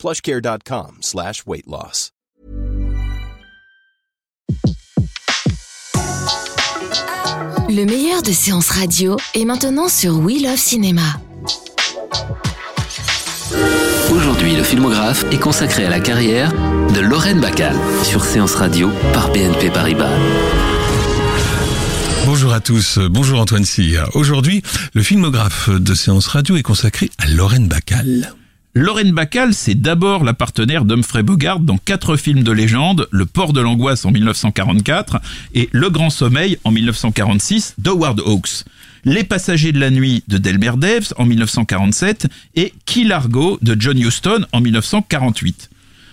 plushcare.com slash weight loss. Le meilleur de séances radio est maintenant sur We Love Cinéma. Aujourd'hui, le filmographe est consacré à la carrière de Lorraine Bacal sur Séance Radio par BNP Paribas. Bonjour à tous, bonjour Antoine Cyr. Aujourd'hui, le filmographe de Séance Radio est consacré à Lorraine Bacal. Lorraine Bacall, c'est d'abord la partenaire d'Humphrey Bogart dans quatre films de légende, Le Port de l'Angoisse en 1944 et Le Grand Sommeil en 1946 d'Howard Hawks. Les Passagers de la Nuit de Delbert Daves en 1947 et Key Largo de John Huston en 1948.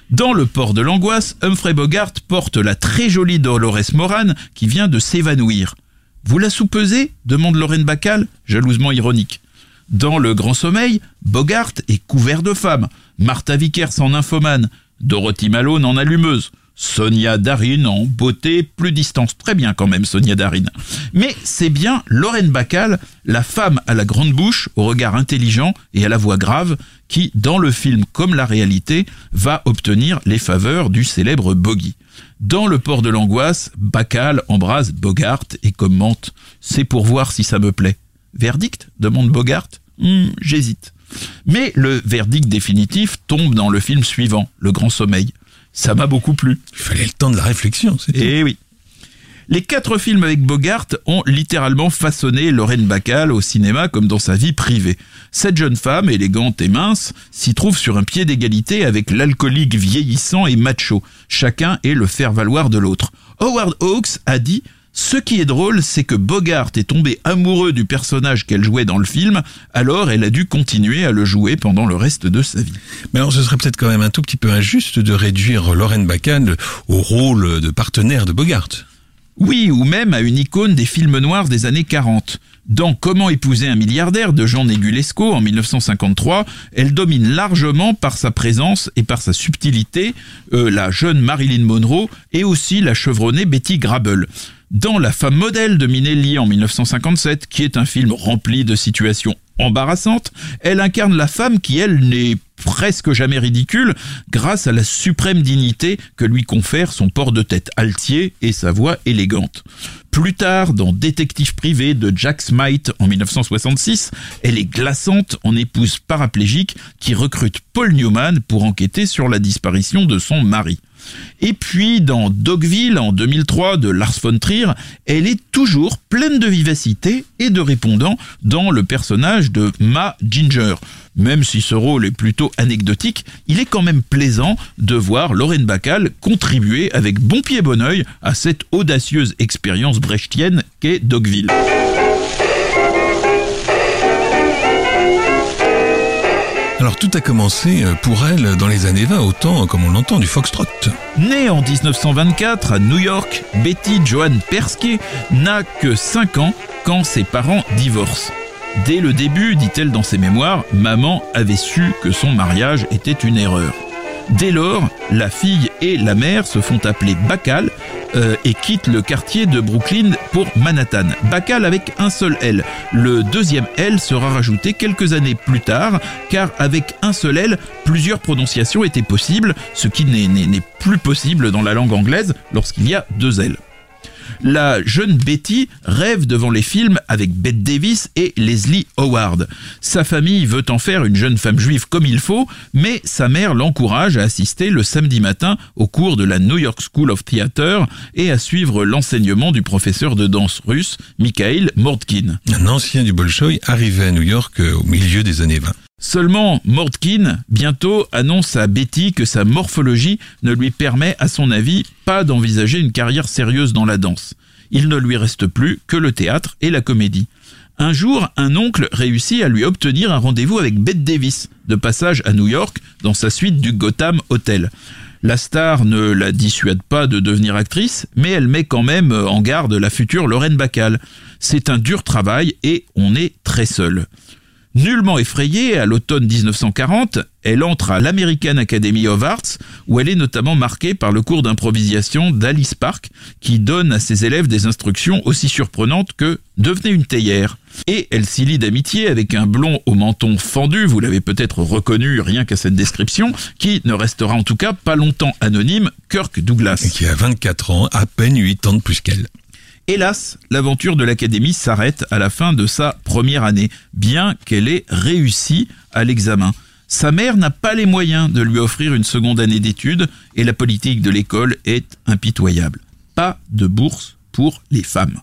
Dans Le Port de l'Angoisse, Humphrey Bogart porte la très jolie Dolores Moran qui vient de s'évanouir. Vous la soupesez? demande Lorraine Bacall, jalousement ironique. Dans Le Grand Sommeil, Bogart est couvert de femmes. Martha Vickers en nymphomane, Dorothy Malone en allumeuse, Sonia Darin en beauté plus distance. Très bien quand même, Sonia Darin. Mais c'est bien Lorraine Bacall, la femme à la grande bouche, au regard intelligent et à la voix grave, qui, dans le film comme la réalité, va obtenir les faveurs du célèbre Bogey. Dans le port de l'angoisse, Bacall embrasse Bogart et commente « C'est pour voir si ça me plaît ». Verdict demande Bogart. Hmm, j'hésite. Mais le verdict définitif tombe dans le film suivant, Le Grand Sommeil. Ça m'a beaucoup plu. Il fallait le temps de la réflexion, c'est Eh oui. Les quatre films avec Bogart ont littéralement façonné Lorraine Bacall au cinéma comme dans sa vie privée. Cette jeune femme, élégante et mince, s'y trouve sur un pied d'égalité avec l'alcoolique vieillissant et macho. Chacun est le faire-valoir de l'autre. Howard Hawks a dit ce qui est drôle, c'est que Bogart est tombé amoureux du personnage qu'elle jouait dans le film, alors elle a dû continuer à le jouer pendant le reste de sa vie. Mais alors ce serait peut-être quand même un tout petit peu injuste de réduire Lorraine Bacall au rôle de partenaire de Bogart. Oui, ou même à une icône des films noirs des années 40. Dans Comment épouser un milliardaire de Jean Negulesco en 1953, elle domine largement par sa présence et par sa subtilité euh, la jeune Marilyn Monroe et aussi la chevronnée Betty Grable dans La femme modèle de Minelli en 1957, qui est un film rempli de situations embarrassantes, elle incarne la femme qui, elle, n'est presque jamais ridicule grâce à la suprême dignité que lui confère son port de tête altier et sa voix élégante. Plus tard, dans Détective privé de Jack Smite en 1966, elle est glaçante en épouse paraplégique qui recrute Paul Newman pour enquêter sur la disparition de son mari. Et puis dans Dogville en 2003 de Lars von Trier, elle est toujours pleine de vivacité et de répondant dans le personnage de Ma Ginger. Même si ce rôle est plutôt anecdotique, il est quand même plaisant de voir Lorraine Bacall contribuer avec bon pied bon oeil à cette audacieuse expérience brechtienne qu'est Dogville. Alors tout a commencé euh, pour elle dans les années 20, autant comme on l'entend du foxtrot. Née en 1924 à New York, Betty Joan Persky n'a que 5 ans quand ses parents divorcent. Dès le début, dit-elle dans ses mémoires, maman avait su que son mariage était une erreur. Dès lors, la fille et la mère se font appeler Bacal euh, et quittent le quartier de Brooklyn pour Manhattan. Bacal avec un seul L. Le deuxième L sera rajouté quelques années plus tard, car avec un seul L, plusieurs prononciations étaient possibles, ce qui n'est plus possible dans la langue anglaise lorsqu'il y a deux L la jeune Betty rêve devant les films avec Bette Davis et Leslie Howard. Sa famille veut en faire une jeune femme juive comme il faut, mais sa mère l'encourage à assister le samedi matin au cours de la New York School of Theatre et à suivre l'enseignement du professeur de danse russe Mikhail Mordkin. Un ancien du Bolchoï arrivé à New York euh, au milieu des années 20. Seulement, Mordkin, bientôt, annonce à Betty que sa morphologie ne lui permet, à son avis, pas d'envisager une carrière sérieuse dans la danse. Il ne lui reste plus que le théâtre et la comédie. Un jour, un oncle réussit à lui obtenir un rendez-vous avec Bette Davis, de passage à New York, dans sa suite du Gotham Hotel. La star ne la dissuade pas de devenir actrice, mais elle met quand même en garde la future Lorraine Bacal. C'est un dur travail et on est très seul. Nullement effrayée, à l'automne 1940, elle entre à l'American Academy of Arts, où elle est notamment marquée par le cours d'improvisation d'Alice Park, qui donne à ses élèves des instructions aussi surprenantes que devenez une théière. Et elle s'y lie d'amitié avec un blond au menton fendu, vous l'avez peut-être reconnu rien qu'à cette description, qui ne restera en tout cas pas longtemps anonyme, Kirk Douglas. Et qui a 24 ans, à peine 8 ans de plus qu'elle. Hélas, l'aventure de l'Académie s'arrête à la fin de sa première année, bien qu'elle ait réussi à l'examen. Sa mère n'a pas les moyens de lui offrir une seconde année d'études et la politique de l'école est impitoyable. Pas de bourse pour les femmes.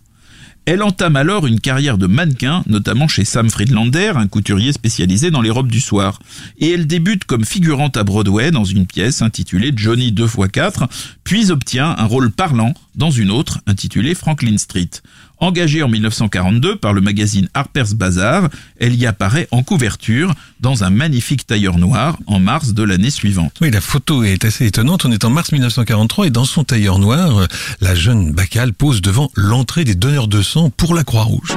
Elle entame alors une carrière de mannequin, notamment chez Sam Friedlander, un couturier spécialisé dans les robes du soir. Et elle débute comme figurante à Broadway dans une pièce intitulée Johnny 2x4, puis obtient un rôle parlant dans une autre intitulée Franklin Street. Engagée en 1942 par le magazine Harper's Bazaar, elle y apparaît en couverture dans un magnifique tailleur noir en mars de l'année suivante. Oui, la photo est assez étonnante. On est en mars 1943 et dans son tailleur noir, la jeune Bacal pose devant l'entrée des donneurs de sang pour la Croix-Rouge.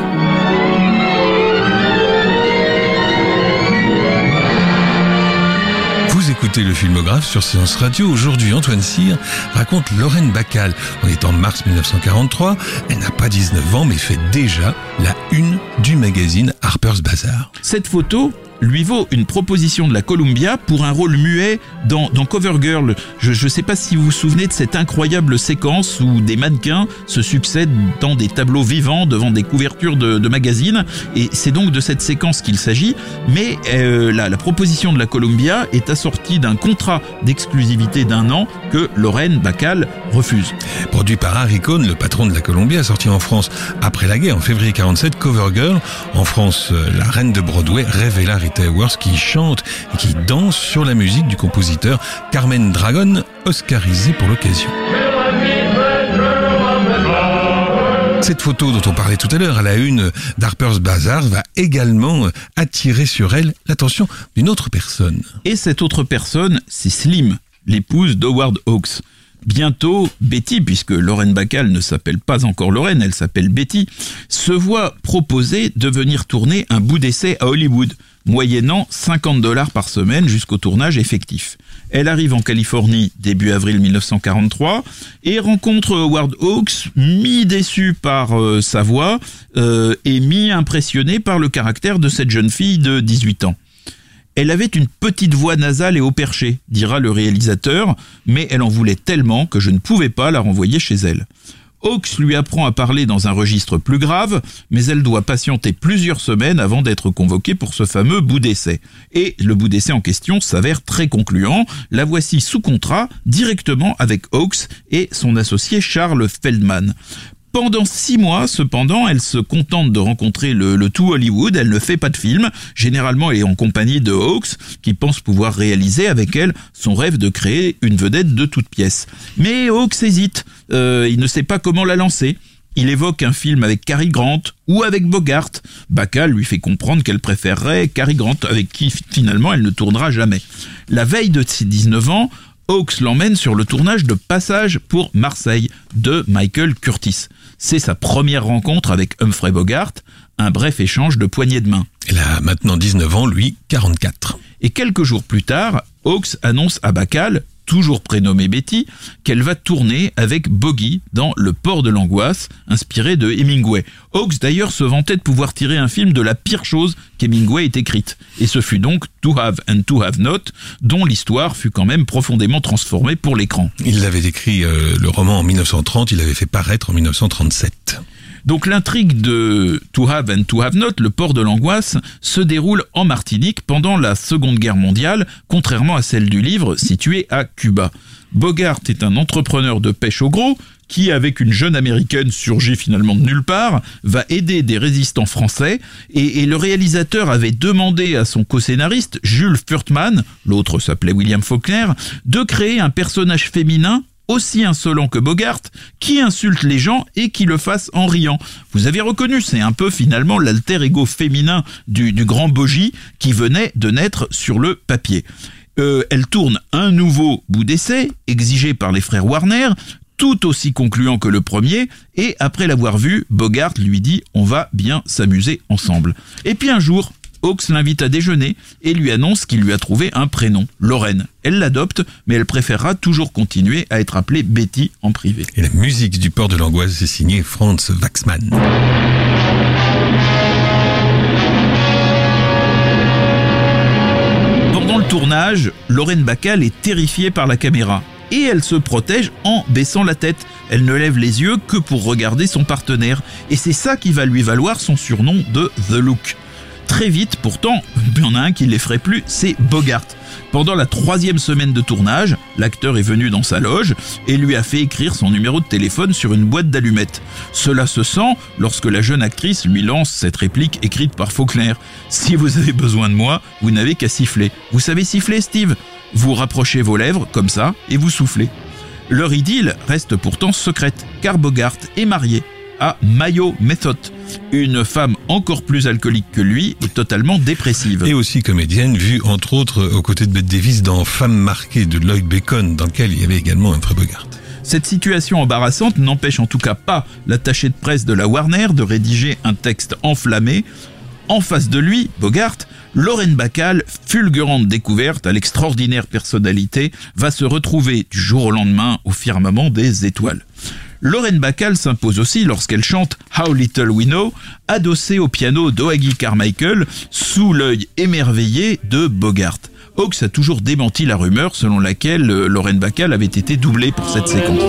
Écoutez le filmographe sur Séance Radio. Aujourd'hui, Antoine Cyr raconte Lorraine Bacal. On est en mars 1943. Elle n'a pas 19 ans, mais fait déjà la une du magazine Harper's Bazaar. Cette photo, lui vaut une proposition de la Columbia pour un rôle muet dans, dans Cover Girl. Je ne sais pas si vous vous souvenez de cette incroyable séquence où des mannequins se succèdent dans des tableaux vivants devant des couvertures de, magazines. Et c'est donc de cette séquence qu'il s'agit. Mais euh, la, la proposition de la Columbia est assortie d'un contrat d'exclusivité d'un an que Lorraine Bacal refuse. Produit par Harry Cohn, le patron de la Columbia, sorti en France après la guerre en février 47, Cover Girl. En France, euh, la reine de Broadway révéla Qui chante et qui danse sur la musique du compositeur Carmen Dragon, oscarisé pour l'occasion. Cette photo dont on parlait tout à l'heure à la une d'Harper's Bazaar va également attirer sur elle l'attention d'une autre personne. Et cette autre personne, c'est Slim, l'épouse d'Howard Hawks. Bientôt, Betty, puisque Lorraine Bacal ne s'appelle pas encore Lorraine, elle s'appelle Betty, se voit proposer de venir tourner un bout d'essai à Hollywood, moyennant 50 dollars par semaine jusqu'au tournage effectif. Elle arrive en Californie début avril 1943 et rencontre Howard Hawks, mi-déçu par euh, sa voix euh, et mi-impressionné par le caractère de cette jeune fille de 18 ans. Elle avait une petite voix nasale et au perché, dira le réalisateur, mais elle en voulait tellement que je ne pouvais pas la renvoyer chez elle. Hawks lui apprend à parler dans un registre plus grave, mais elle doit patienter plusieurs semaines avant d'être convoquée pour ce fameux bout d'essai. Et le bout d'essai en question s'avère très concluant. La voici sous contrat directement avec Hawks et son associé Charles Feldman. Pendant six mois, cependant, elle se contente de rencontrer le, tout Hollywood. Elle ne fait pas de film. Généralement, elle est en compagnie de Hawks, qui pense pouvoir réaliser avec elle son rêve de créer une vedette de toute pièce. Mais Hawks hésite. Euh, il ne sait pas comment la lancer. Il évoque un film avec Cary Grant ou avec Bogart. Bacall lui fait comprendre qu'elle préférerait Cary Grant, avec qui finalement elle ne tournera jamais. La veille de ses 19 ans, Hawks l'emmène sur le tournage de Passage pour Marseille de Michael Curtis. C'est sa première rencontre avec Humphrey Bogart, un bref échange de poignées de main. Elle a maintenant 19 ans, lui 44. Et quelques jours plus tard, Hawks annonce à Bacall, toujours prénommée Betty, qu'elle va tourner avec Boggy dans Le Port de l'Angoisse, inspiré de Hemingway. Hawks d'ailleurs se vantait de pouvoir tirer un film de la pire chose qu'Hemingway ait écrite. Et ce fut donc To Have and To Have Not, dont l'histoire fut quand même profondément transformée pour l'écran. Il avait écrit euh, le roman en 1930, il l'avait fait paraître en 1937. Donc l'intrigue de To Have and To Have Not, le port de l'angoisse, se déroule en Martinique pendant la Seconde Guerre mondiale, contrairement à celle du livre situé à Cuba. Bogart est un entrepreneur de pêche au gros qui, avec une jeune américaine surgit finalement de nulle part, va aider des résistants français et, et le réalisateur avait demandé à son co-scénariste Jules Furtman, l'autre s'appelait William Faulkner, de créer un personnage féminin aussi insolent que Bogart, qui insulte les gens et qui le fasse en riant. Vous avez reconnu, c'est un peu finalement l'alter ego féminin du, grand Bogie qui venait de naître sur le papier. Euh, elle tourne un nouveau bout d'essai, exigé par les frères Warner, tout aussi concluant que le premier, et après l'avoir vu, Bogart lui dit on va bien s'amuser ensemble. Et puis un jour, Hawks l'invite à déjeuner et lui annonce qu'il lui a trouvé un prénom, Lorraine. Elle l'adopte, mais elle préférera toujours continuer à être appelée Betty en privé. Et la musique du port de l'angoisse est signée Franz Waxman. Pendant le tournage, Lorraine Bacall est terrifiée par la caméra et elle se protège en baissant la tête. Elle ne lève les yeux que pour regarder son partenaire et c'est ça qui va lui valoir son surnom de The Look. Très vite, pourtant, il y en a un qui l'effraie plus, c'est Bogart. Pendant la troisième semaine de tournage, l'acteur est venu dans sa loge et lui a fait écrire son numéro de téléphone sur une boîte d'allumettes. Cela se sent lorsque la jeune actrice lui lance cette réplique écrite par Faulkner. Si vous avez besoin de moi, vous n'avez qu'à siffler. Vous savez siffler, Steve? Vous rapprochez vos lèvres, comme ça, et vous soufflez. Leur idylle reste pourtant secrète, car Bogart est marié à Mayo Method, une femme encore plus alcoolique que lui et totalement dépressive. Et aussi comédienne, vue entre autres aux côtés de Bette Davis dans Femme marquée de Lloyd Bacon, dans lequel il y avait également un vrai Bogart. Cette situation embarrassante n'empêche en tout cas pas l'attaché de presse de la Warner de rédiger un texte enflammé. En face de lui, Bogart, Lorraine Bacall, fulgurante découverte à l'extraordinaire personnalité, va se retrouver du jour au lendemain au firmament des étoiles. Lorraine Bacall s'impose aussi lorsqu'elle chante How Little We Know, adossée au piano d'Oagi Carmichael, sous l'œil émerveillé de Bogart. Hawks a toujours démenti la rumeur selon laquelle euh, Lorraine Bacall avait été doublée pour cette séquence.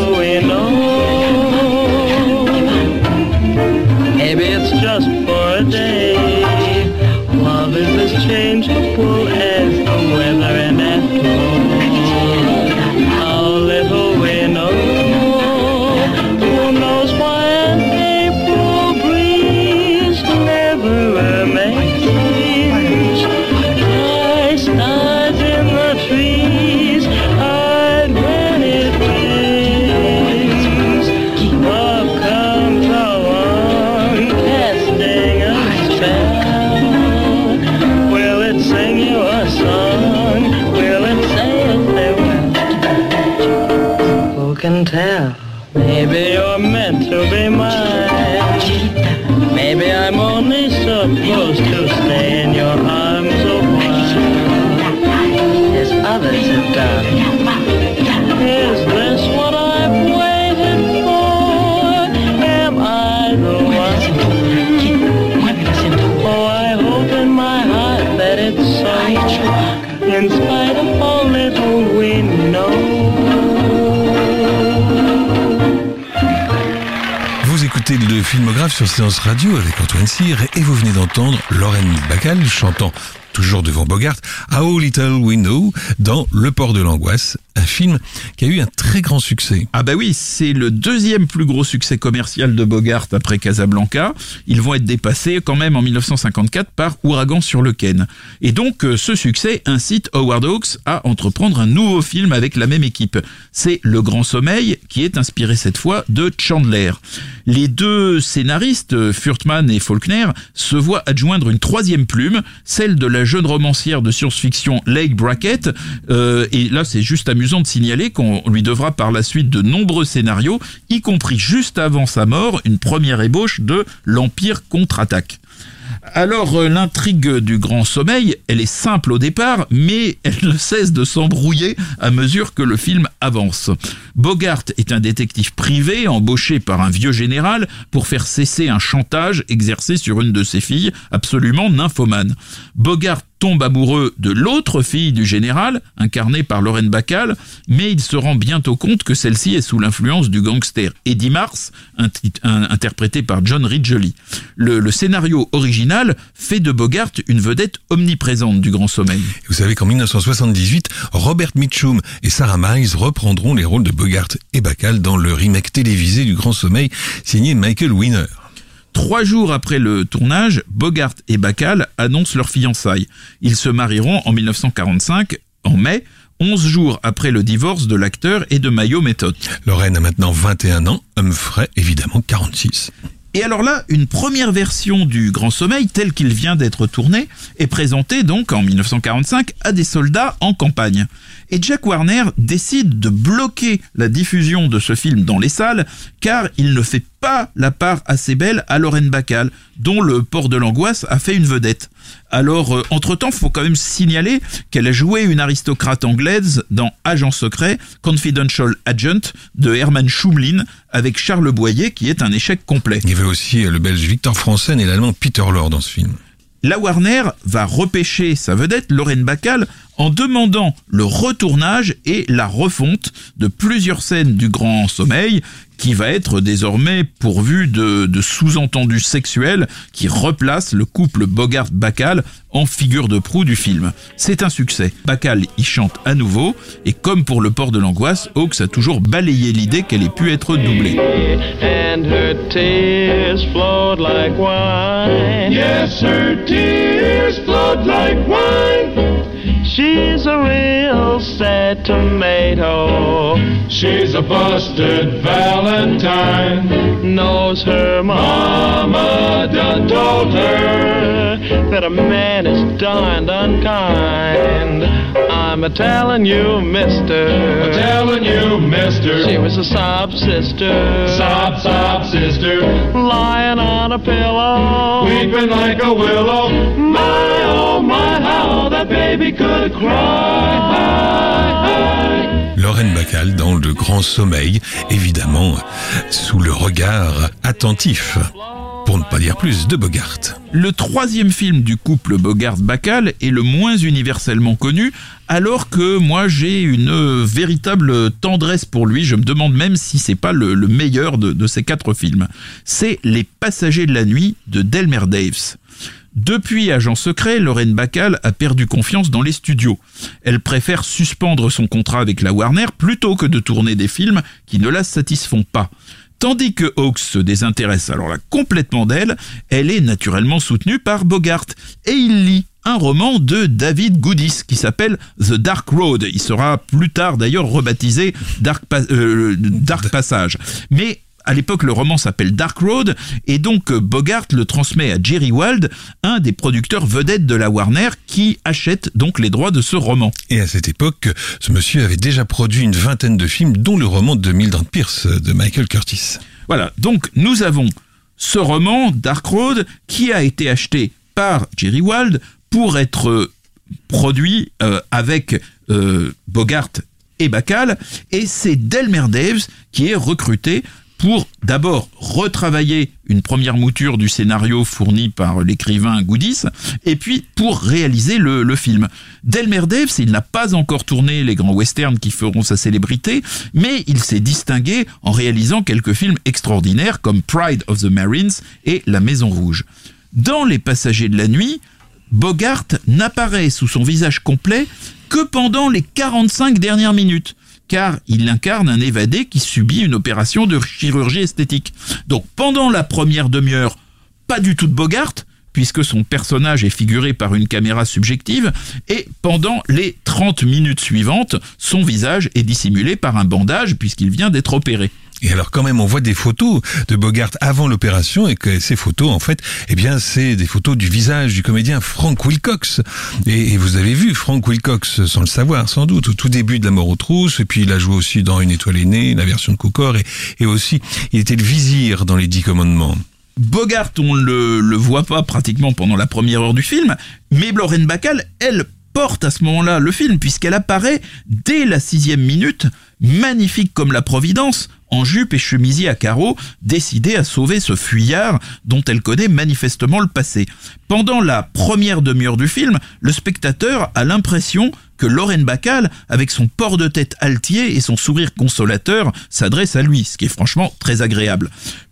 Sur Séance Radio avec Antoine Cyr et vous venez d'entendre Lorraine Bacall chantant toujours devant Bogart, How Little We Know dans Le Port de l'Angoisse, un film qui a eu un très grand succès. Ah bah oui, c'est le deuxième plus gros succès commercial de Bogart après Casablanca. Ils vont être dépassés quand même en 1954 par Ouragan sur le Ken. Et donc euh, ce succès incite Howard Hawks à entreprendre un nouveau film avec la même équipe. C'est Le Grand Sommeil qui est inspiré cette fois de Chandler. Les deux scénaristes, euh, Furtman et Faulkner, se voient adjoindre une troisième plume, celle de la jeune romancière de science-fiction Lake Brackett. Euh, et là, c'est juste amusant de signaler qu'on lui devra par la suite de nombreux scénarios, y compris juste avant sa mort, une première ébauche de L'Empire contre-attaque. Alors euh, l'intrigue du grand sommeil, elle est simple au départ, mais elle ne cesse de s'embrouiller à mesure que le film avance. Bogart est un détective privé embauché par un vieux général pour faire cesser un chantage exercé sur une de ses filles, absolument nymphomane. Bogart tombe amoureux de l'autre fille du général, incarnée par Lorraine Bacall, mais il se rend bientôt compte que celle-ci est sous l'influence du gangster Eddie Mars, interprété par John Ridgely. Le scénario original fait de Bogart une vedette omniprésente du Grand Sommeil. Vous savez qu'en 1978, Robert Mitchum et Sarah Miles reprendront les rôles de Bogart et Bacall dans le remake télévisé du Grand Sommeil signé Michael Winner. Trois jours après le tournage, Bogart et Bacall annoncent leur fiançailles. Ils se marieront en 1945, en mai, 11 jours après le divorce de l'acteur et de Mayo Method. Lorraine a maintenant 21 ans, Humphrey évidemment 46. Et alors là, une première version du Grand Sommeil, tel qu'il vient d'être tourné, est présentée donc en 1945 à des soldats en campagne. Et Jack Warner décide de bloquer la diffusion de ce film dans les salles, car il ne fait pas la part assez belle à Lorraine Bacall, dont le port de l'angoisse a fait une vedette. Alors, euh, entre-temps, faut quand même signaler qu'elle a joué une aristocrate anglaise dans Agent secret, Confidential Agent, de Herman Schumlin, avec Charles Boyer, qui est un échec complet. Il y avait aussi le belge Victor Franzen et l'allemand Peter Lorre dans ce film. La Warner va repêcher sa vedette, Lorraine Bacall, en demandant le retournage et la refonte de plusieurs scènes du Grand Sommeil, qui va être désormais pourvu de, de sous-entendus sexuels qui replacent le couple Bogart-Bacall en figure de proue du film. C'est un succès. Bacall y chante à nouveau, et comme pour le port de l'angoisse, Hawks a toujours balayé l'idée qu'elle ait pu être doublée. And her tears flowed like wine. Yes, her tears flowed like wine. She's a real sad tomato. She's a busted Valentine. Knows her Mama done told her. that a man is darned unkind. I'm a telling you, mister. I'm telling you, mister. She was a sob sister. Sob, sob, sister. Lying on a pillow. Weeping like a willow. My, oh my, how that baby could cry. Lorraine Bacall dans Le Grand Sommeil, évidemment sous le regard attentif, pour ne pas dire plus, de Bogart. Le troisième film du couple Bogart-Bacall est le moins universellement connu, alors que moi j'ai une véritable tendresse pour lui. Je me demande même si c'est pas le, le meilleur de, de ces quatre films. C'est Les Passagers de la Nuit de Delmer Daves. Depuis Agent Secret, Lorraine Bacall a perdu confiance dans les studios. Elle préfère suspendre son contrat avec la Warner plutôt que de tourner des films qui ne la satisfont pas. Tandis que Hawks se désintéresse alors là complètement d'elle, elle est naturellement soutenue par Bogart. Et il lit un roman de David Goodis qui s'appelle The Dark Road. Il sera plus tard d'ailleurs rebaptisé Dark, Pa- euh, Dark Passage. Mais à l'époque, le roman s'appelle Dark Road, et donc euh, Bogart le transmet à Jerry Wald, un des producteurs vedettes de la Warner, qui achète donc les droits de ce roman. Et à cette époque, ce monsieur avait déjà produit une vingtaine de films, dont le roman de Mildred Pierce de Michael Curtis. Voilà, donc nous avons ce roman, Dark Road, qui a été acheté par Jerry Wald pour être euh, produit euh, avec euh, Bogart et Bacall, et c'est Delmer Daves qui est recruté pour d'abord retravailler une première mouture du scénario fourni par l'écrivain Goodis, et puis pour réaliser le, le film. Delmer Daves, il n'a pas encore tourné les grands westerns qui feront sa célébrité, mais il s'est distingué en réalisant quelques films extraordinaires comme Pride of the Marines et La Maison Rouge. Dans Les Passagers de la Nuit, Bogart n'apparaît sous son visage complet que pendant les 45 dernières minutes, car il incarne un évadé qui subit une opération de chirurgie esthétique. Donc pendant la première demi-heure, pas du tout de Bogart, puisque son personnage est figuré par une caméra subjective, et pendant les 30 minutes suivantes, son visage est dissimulé par un bandage, puisqu'il vient d'être opéré. Et alors quand même, on voit des photos de Bogart avant l'opération et que ces photos, en fait, eh bien, c'est des photos du visage du comédien Frank Wilcox. Et, vous avez vu Frank Wilcox, sans le savoir sans doute, au tout début de La mort aux trousses, et puis il a joué aussi dans Une étoile aînée, la version de Cocor, et, et aussi, il était le vizir dans Les Dix Commandements. Bogart, on le, le voit pas pratiquement pendant la première heure du film, mais Lorraine Bacall, elle porte à ce moment-là le film, puisqu'elle apparaît dès la sixième minute, magnifique comme la Providence, en jupe et chemisier à carreaux, décidée à sauver ce fuyard dont elle connaît manifestement le passé. Pendant la première demi-heure du film, le spectateur a l'impression que Lorraine Bacall, avec son port de tête altier et son sourire consolateur, s'adresse à lui, ce qui est franchement très agréable.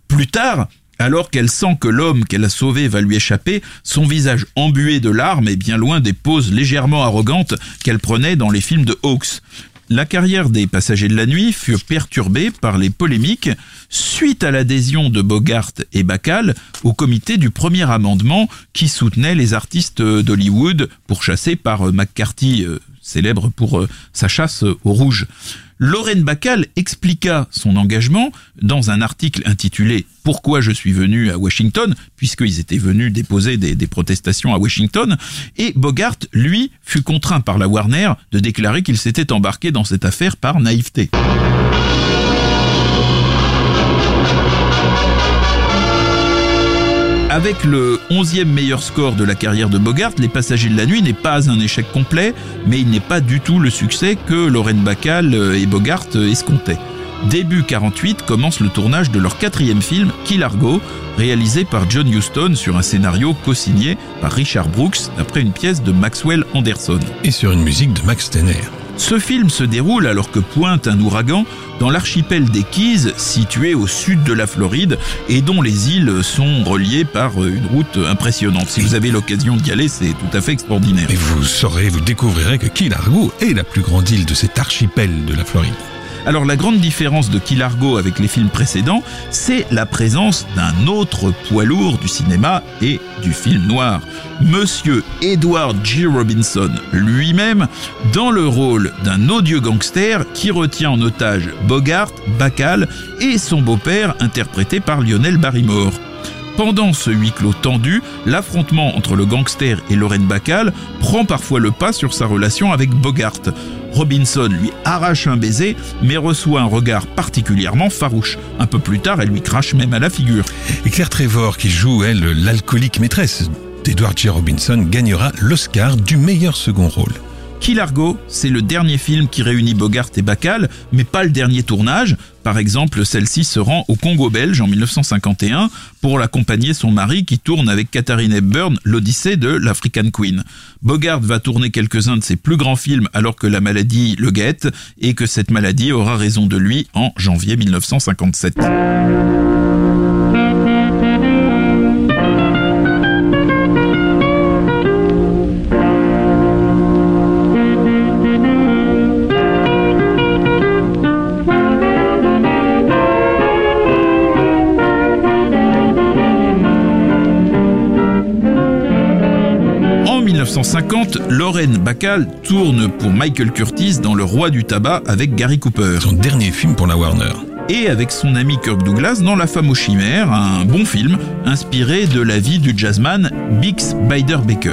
Plus tard, alors qu'elle sent que l'homme qu'elle a sauvé va lui échapper, son visage embué de larmes est bien loin des poses légèrement arrogantes qu'elle prenait dans les films de Hawks. La carrière des passagers de la nuit fut perturbée par les polémiques suite à l'adhésion de Bogart et Bacall au comité du premier amendement qui soutenait les artistes d'Hollywood pourchassés par McCarthy, euh, célèbre pour euh, sa chasse au rouge. Lorraine Bacal expliqua son engagement dans un article intitulé Pourquoi je suis venu à Washington, puisqu'ils étaient venus déposer des, des protestations à Washington, et Bogart, lui, fut contraint par la Warner de déclarer qu'il s'était embarqué dans cette affaire par naïveté. Avec le 11e meilleur score de la carrière de Bogart, Les Passagers de la Nuit n'est pas un échec complet, mais il n'est pas du tout le succès que Lorraine Bacall et Bogart escomptaient. Début 48 commence le tournage de leur quatrième film, Kill Argo, réalisé par John Huston sur un scénario co-signé par Richard Brooks d'après une pièce de Maxwell Anderson. Et sur une musique de Max Steiner. Ce film se déroule alors que pointe un ouragan dans l'archipel des Keys, situé au sud de la Floride et dont les îles sont reliées par une route impressionnante. Si vous avez l'occasion d'y aller, c'est tout à fait extraordinaire. Et vous saurez, vous découvrirez que Key Largo est la plus grande île de cet archipel de la Floride. Alors la grande différence de Key Largo avec les films précédents, c'est la présence d'un autre poids lourd du cinéma et du film noir. Monsieur Edward G. Robinson lui-même dans le rôle d'un odieux gangster qui retient en otage Bogart, Bacall et son beau-père interprété par Lionel Barrymore. Pendant ce huis clos tendu, l'affrontement entre le gangster et Lorraine Bacall prend parfois le pas sur sa relation avec Bogart. Robinson lui arrache un baiser, mais reçoit un regard particulièrement farouche. Un peu plus tard, elle lui crache même à la figure. Et Claire Trevor, qui joue, elle, l'alcoolique maîtresse d'Edward G. Robinson, gagnera l'Oscar du meilleur second rôle. Kill Argo, c'est le dernier film qui réunit Bogart et Bacall, mais pas le dernier tournage. Par exemple, celle-ci se rend au Congo belge en 1951 pour accompagner son mari qui tourne avec Katharine Hepburn l'Odyssée de l'African Queen. Bogart va tourner quelques-uns de ses plus grands films alors que la maladie le guette et que cette maladie aura raison de lui en janvier 1957. 1950, Lorraine Bacall tourne pour Michael Curtis dans Le Roi du Tabac avec Gary Cooper. Son dernier film pour la Warner. Et avec son ami Kirk Douglas dans La femme aux chimères, un bon film inspiré de la vie du jazzman Bix Beiderbecke.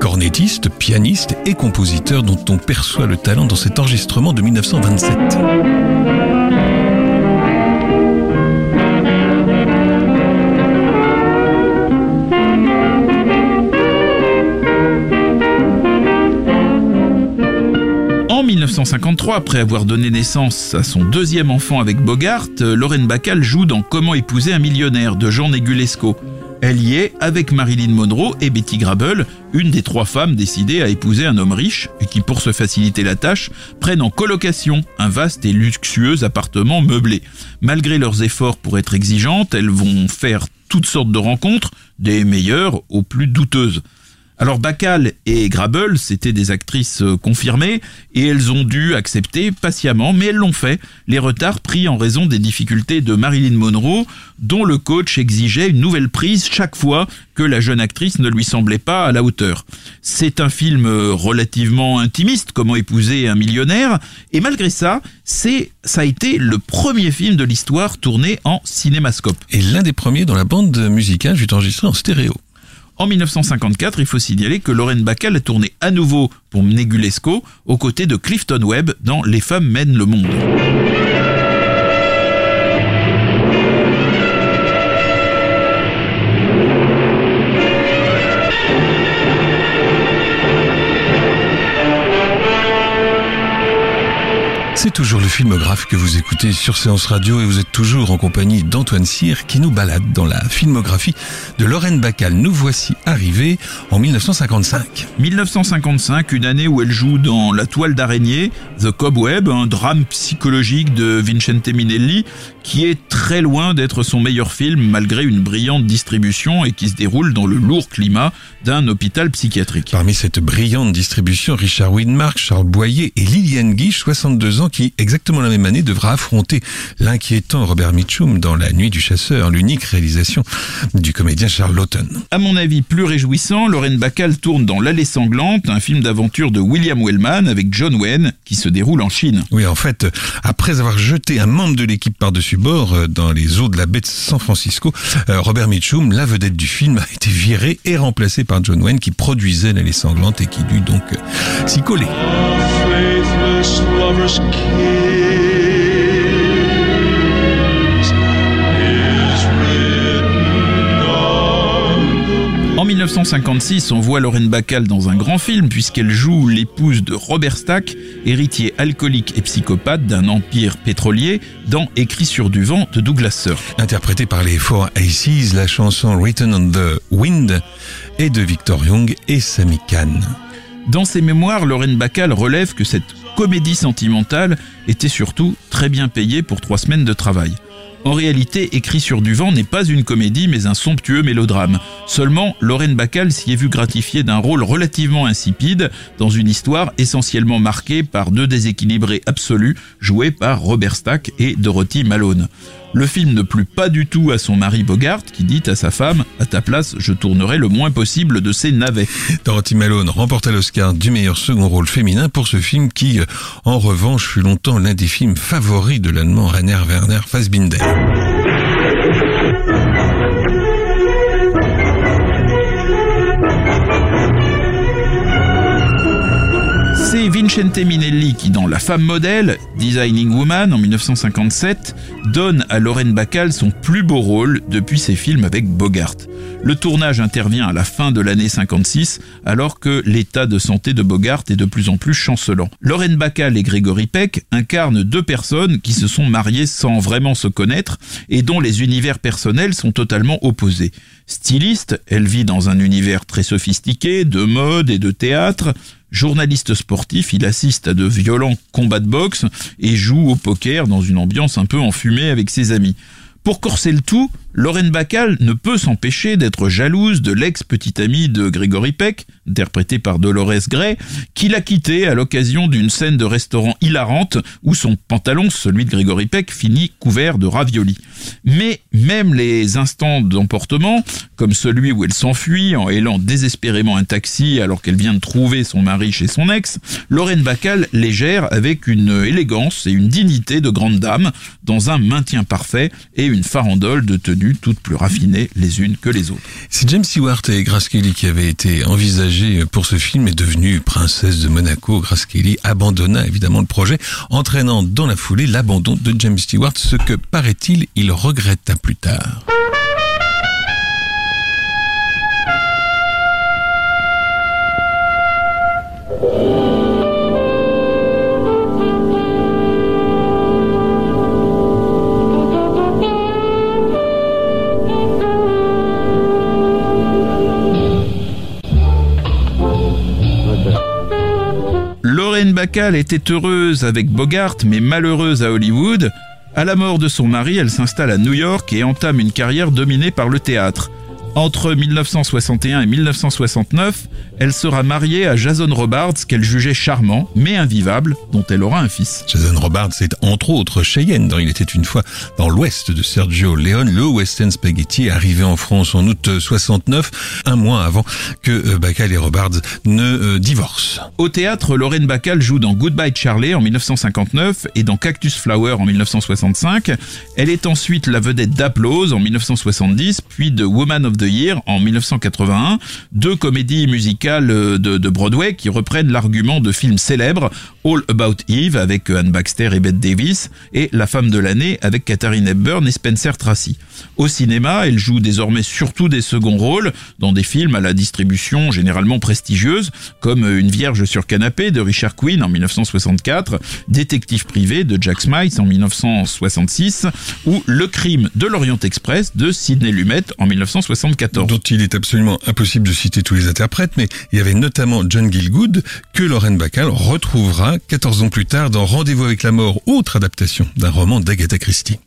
Cornettiste, pianiste et compositeur dont on perçoit le talent dans cet enregistrement de 1927. 1953, après avoir donné naissance à son deuxième enfant avec Bogart, euh, Lorraine Bacall joue dans Comment épouser un millionnaire de Jean Negulesco. Elle y est avec Marilyn Monroe et Betty Grable, une des trois femmes décidées à épouser un homme riche et qui, pour se faciliter la tâche, prennent en colocation un vaste et luxueux appartement meublé. Malgré leurs efforts pour être exigeantes, elles vont faire toutes sortes de rencontres, des meilleures aux plus douteuses. Alors Bacall et Grable, c'était des actrices euh, confirmées et elles ont dû accepter patiemment, mais elles l'ont fait, les retards pris en raison des difficultés de Marilyn Monroe, dont le coach exigeait une nouvelle prise chaque fois que la jeune actrice ne lui semblait pas à la hauteur. C'est un film euh, relativement intimiste, comment épouser un millionnaire, et malgré ça, c'est ça a été le premier film de l'histoire tourné en cinémascope. Et l'un des premiers dont la bande musicale fut enregistrée en stéréo. En 1954, il faut signaler que Lorraine Bacall a tourné à nouveau pour Negulesco aux côtés de Clifton Webb dans Les femmes mènent le monde. C'est toujours le filmographe que vous écoutez sur Séance Radio et vous êtes toujours en compagnie d'Antoine Cyr qui nous balade dans la filmographie de Lorraine Bacall. Nous voici arrivés en 1955. 1955, une année où elle joue dans La toile d'araignée, The Cobweb, un drame psychologique de Vincente Minelli qui est très loin d'être son meilleur film malgré une brillante distribution et qui se déroule dans le lourd climat d'un hôpital psychiatrique. Parmi cette brillante distribution, Richard Widmark, Charles Boyer et Liliane Guiche, 62 ans, qui exactement la même année, devra affronter l'inquiétant Robert Mitchum dans La Nuit du Chasseur, l'unique réalisation du comédien Charles Lawton. À mon avis, plus réjouissant, Lorraine Bacall tourne dans L'Allée Sanglante, un film d'aventure de William Wellman avec John Wayne qui se déroule en Chine. Oui, en fait, après avoir jeté un membre de l'équipe par-dessus bord euh, dans les eaux de la baie de San Francisco, euh, Robert Mitchum, la vedette du film, a été viré et remplacé par John Wayne qui produisait L'Allée Sanglante et qui dut donc euh, s'y coller. Faithless lover's kiss is written on the En 1956, on voit Lorraine Bacall dans un grand film puisqu'elle joue l'épouse de Robert Stack, héritier alcoolique et psychopathe d'un empire pétrolier, dans Écrit sur du vent de Douglas Sirk. Interprétée par les Four Aces, la chanson Written on the Wind est de Victor Young et Sammy Kahn. Dans ses mémoires, Lorraine Bacall relève que cette comédie sentimentale était surtout très bien payée pour trois semaines de travail. En réalité, Écrit sur du vent n'est pas une comédie mais un somptueux mélodrame. Seulement, Lorraine Bacall s'y est vue gratifiée d'un rôle relativement insipide dans une histoire essentiellement marquée par deux déséquilibrés absolus joués par Robert Stack et Dorothy Malone. Le film ne plut pas du tout à son mari Bogart qui dit à sa femme « À ta place, je tournerai le moins possible de ces navets ». Dorothy Malone remporta l'Oscar du meilleur second rôle féminin pour ce film qui, euh, en revanche, fut longtemps l'un des films favoris de l'allemand Rainer Werner Fassbinder. C'est Vincente Minelli qui, dans La femme modèle, Designing Woman en 1957, donne à Lorraine Bacall son plus beau rôle depuis ses films avec Bogart. Le tournage intervient à la fin de l'année 56, alors que l'état de santé de Bogart est de plus en plus chancelant. Lorraine Bacall et Gregory Peck incarnent deux personnes qui se sont mariées sans vraiment se connaître et dont les univers personnels sont totalement opposés. Styliste, elle vit dans un univers très sophistiqué, de mode et de théâtre. Journaliste sportif, il assiste à de violents combats de boxe et joue au poker dans une ambiance un peu enfumée avec ses amis. Pour corser le tout, Lorraine Bacall ne peut s'empêcher d'être jalouse de l'ex-petite amie de Gregory Peck, interprétée par Dolores Gray, qui l'a quitté à l'occasion d'une scène de restaurant hilarante où son pantalon, celui de Gregory Peck, finit couvert de raviolis. Mais même les instants d'emportement, comme celui où elle s'enfuit en hélant désespérément un taxi alors qu'elle vient de trouver son mari chez son ex, Lorraine Bacall les gère avec une élégance et une dignité de grande dame, dans un maintien parfait et une farandole de toutes plus raffinées les unes que les autres. Si James Stewart et Grace Kelly qui avaient été envisagés pour ce film est devenue princesse de Monaco, Grace Kelly abandonna évidemment le projet, entraînant dans la foulée l'abandon de James Stewart, ce que paraît-il il regretta plus tard. Bacall était heureuse avec Bogart mais malheureuse à Hollywood. À la mort de son mari, elle s'installe à New York et entame une carrière dominée par le théâtre. Entre 1961 et 1969, elle sera mariée à Jason Robards qu'elle jugeait charmant mais invivable, dont elle aura un fils. Jason Robards est entre autres Cheyenne Il était une fois dans l'ouest de Sergio Leone, le western spaghetti arrivé en France en août 69, un mois avant que euh, Bacall et Robards ne euh, divorcent. Au théâtre, Lorraine Bacall joue dans Goodbye Charlie en 1959 et dans Cactus Flower en 1965. Elle est ensuite la vedette d'Applause en 1970, puis de Woman of the En 1981, deux comédies musicales euh, de, Broadway qui reprennent l'argument de films célèbres All About Eve avec Anne Baxter et Bette Davis et La femme de l'année avec Katharine Hepburn et Spencer Tracy. Au cinéma, elle joue désormais surtout des seconds rôles dans des films à la distribution généralement prestigieuse comme Une vierge sur canapé de Richard Quinn en 1964, Détective privé de Jack Smythe en 1966 ou Le crime de l'Orient Express de Sidney Lumet en 1974. dont il est absolument impossible de citer tous les interprètes, mais il y avait notamment John Gielgud que Lorraine Bacall retrouvera 14 ans plus tard dans Rendez-vous avec la mort, autre adaptation d'un roman d'Agatha Christie.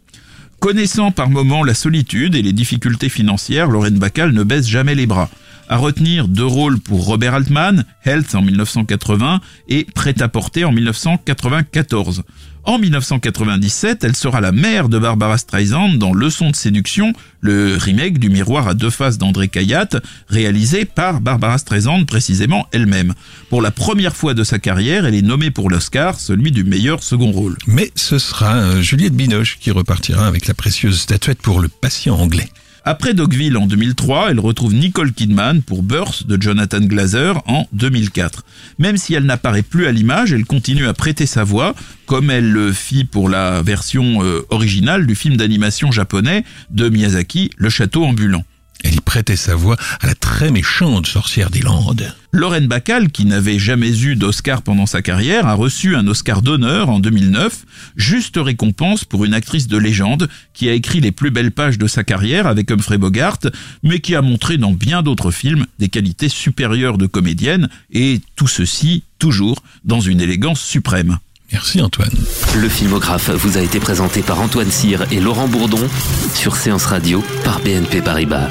Connaissant par moments la solitude et les difficultés financières, Lorraine Bacall ne baisse jamais les bras. À retenir deux rôles pour Robert Altman, Health en 1980 et Prêt à porter en 1994. En 1997, elle sera la mère de Barbara Streisand dans Leçon de séduction, le remake du miroir à deux faces d'André Cayatte, réalisé par Barbara Streisand précisément elle-même. Pour la première fois de sa carrière, elle est nommée pour l'Oscar, celui du meilleur second rôle. Mais ce sera euh, Juliette Binoche qui repartira avec la précieuse statuette pour le patient anglais. Après Dogville en 2003, elle retrouve Nicole Kidman pour Birth de Jonathan Glazer en 2004. Même si elle n'apparaît plus à l'image, elle continue à prêter sa voix, comme elle le fit pour la version euh, originale du film d'animation japonais de Miyazaki, Le Château ambulant. Elle y prêtait sa voix à la très méchante sorcière des Landes. Lorraine Bacall, qui n'avait jamais eu d'Oscar pendant sa carrière, a reçu un Oscar d'honneur en 2009, juste récompense pour une actrice de légende qui a écrit les plus belles pages de sa carrière avec Humphrey Bogart, mais qui a montré dans bien d'autres films des qualités supérieures de comédienne, et tout ceci toujours dans une élégance suprême. Merci Antoine. Le filmographe vous a été présenté par Antoine Cyr et Laurent Bourdon sur Séance Radio par BNP Paribas.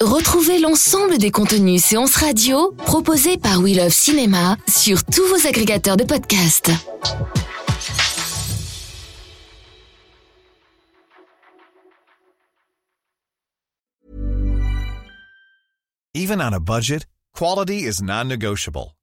Retrouvez l'ensemble des contenus séances radio proposés par We Love Cinéma sur tous vos agrégateurs de podcasts. Even on a budget, quality is non-negotiable.